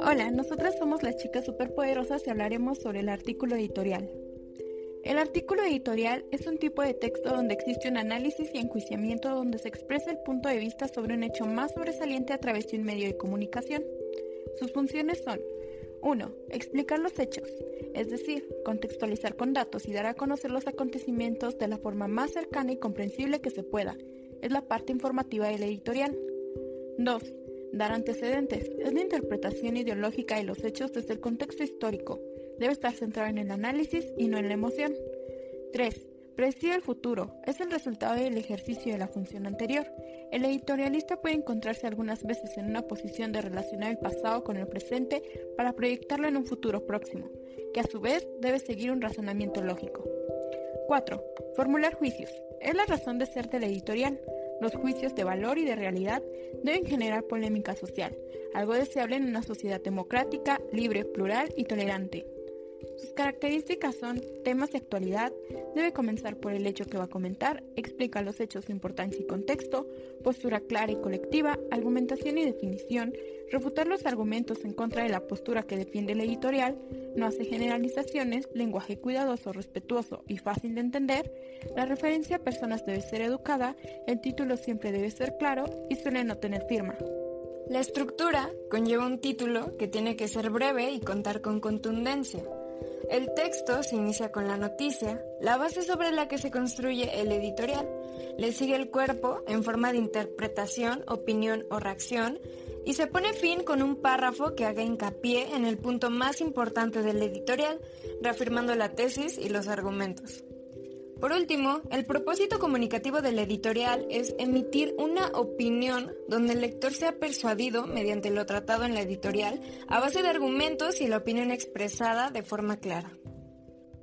Hola, nosotras somos las chicas superpoderosas y hablaremos sobre el artículo editorial. El artículo editorial es un tipo de texto donde existe un análisis y enjuiciamiento donde se expresa el punto de vista sobre un hecho más sobresaliente a través de un medio de comunicación. Sus funciones son 1. Explicar los hechos, es decir, contextualizar con datos y dar a conocer los acontecimientos de la forma más cercana y comprensible que se pueda. Es la parte informativa del editorial. 2 Dar antecedentes es la interpretación ideológica de los hechos desde el contexto histórico. Debe estar centrado en el análisis y no en la emoción. 3. Predecir el futuro es el resultado del ejercicio de la función anterior. El editorialista puede encontrarse algunas veces en una posición de relacionar el pasado con el presente para proyectarlo en un futuro próximo, que a su vez debe seguir un razonamiento lógico. 4. Formular juicios. Es la razón de ser del editorial. Los juicios de valor y de realidad deben generar polémica social, algo deseable en una sociedad democrática, libre, plural y tolerante. Sus características son temas de actualidad, debe comenzar por el hecho que va a comentar, explica los hechos, su importancia y contexto, postura clara y colectiva, argumentación y definición, refutar los argumentos en contra de la postura que defiende el editorial, no hace generalizaciones, lenguaje cuidadoso, respetuoso y fácil de entender, la referencia a personas debe ser educada, el título siempre debe ser claro y suele no tener firma. La estructura conlleva un título que tiene que ser breve y contar con contundencia. El texto se inicia con la noticia, la base sobre la que se construye el editorial. Le sigue el cuerpo en forma de interpretación, opinión o reacción y se pone fin con un párrafo que haga hincapié en el punto más importante del editorial, reafirmando la tesis y los argumentos. Por último, el propósito comunicativo del editorial es emitir una opinión donde el lector sea persuadido mediante lo tratado en la editorial a base de argumentos y la opinión expresada de forma clara.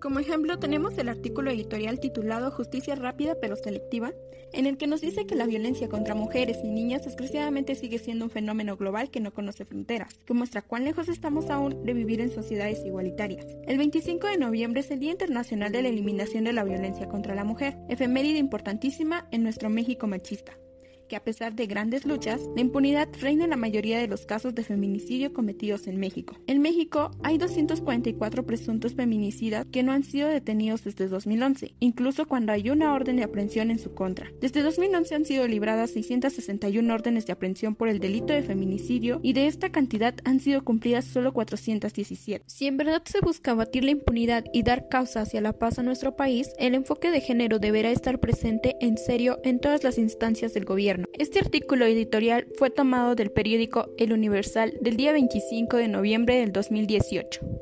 Como ejemplo tenemos el artículo editorial titulado Justicia rápida pero selectiva, en el que nos dice que la violencia contra mujeres y niñas desgraciadamente sigue siendo un fenómeno global que no conoce fronteras, que muestra cuán lejos estamos aún de vivir en sociedades igualitarias. El 25 de noviembre es el Día Internacional de la Eliminación de la Violencia contra la Mujer, efeméride importantísima en nuestro México machista que a pesar de grandes luchas, la impunidad reina en la mayoría de los casos de feminicidio cometidos en México. En México hay 244 presuntos feminicidas que no han sido detenidos desde 2011, incluso cuando hay una orden de aprehensión en su contra. Desde 2011 han sido libradas 661 órdenes de aprehensión por el delito de feminicidio y de esta cantidad han sido cumplidas solo 417. Si en verdad se busca abatir la impunidad y dar causa hacia la paz a nuestro país, el enfoque de género deberá estar presente en serio en todas las instancias del este artículo editorial fue tomado del periódico El Universal del día 25 de noviembre del 2018.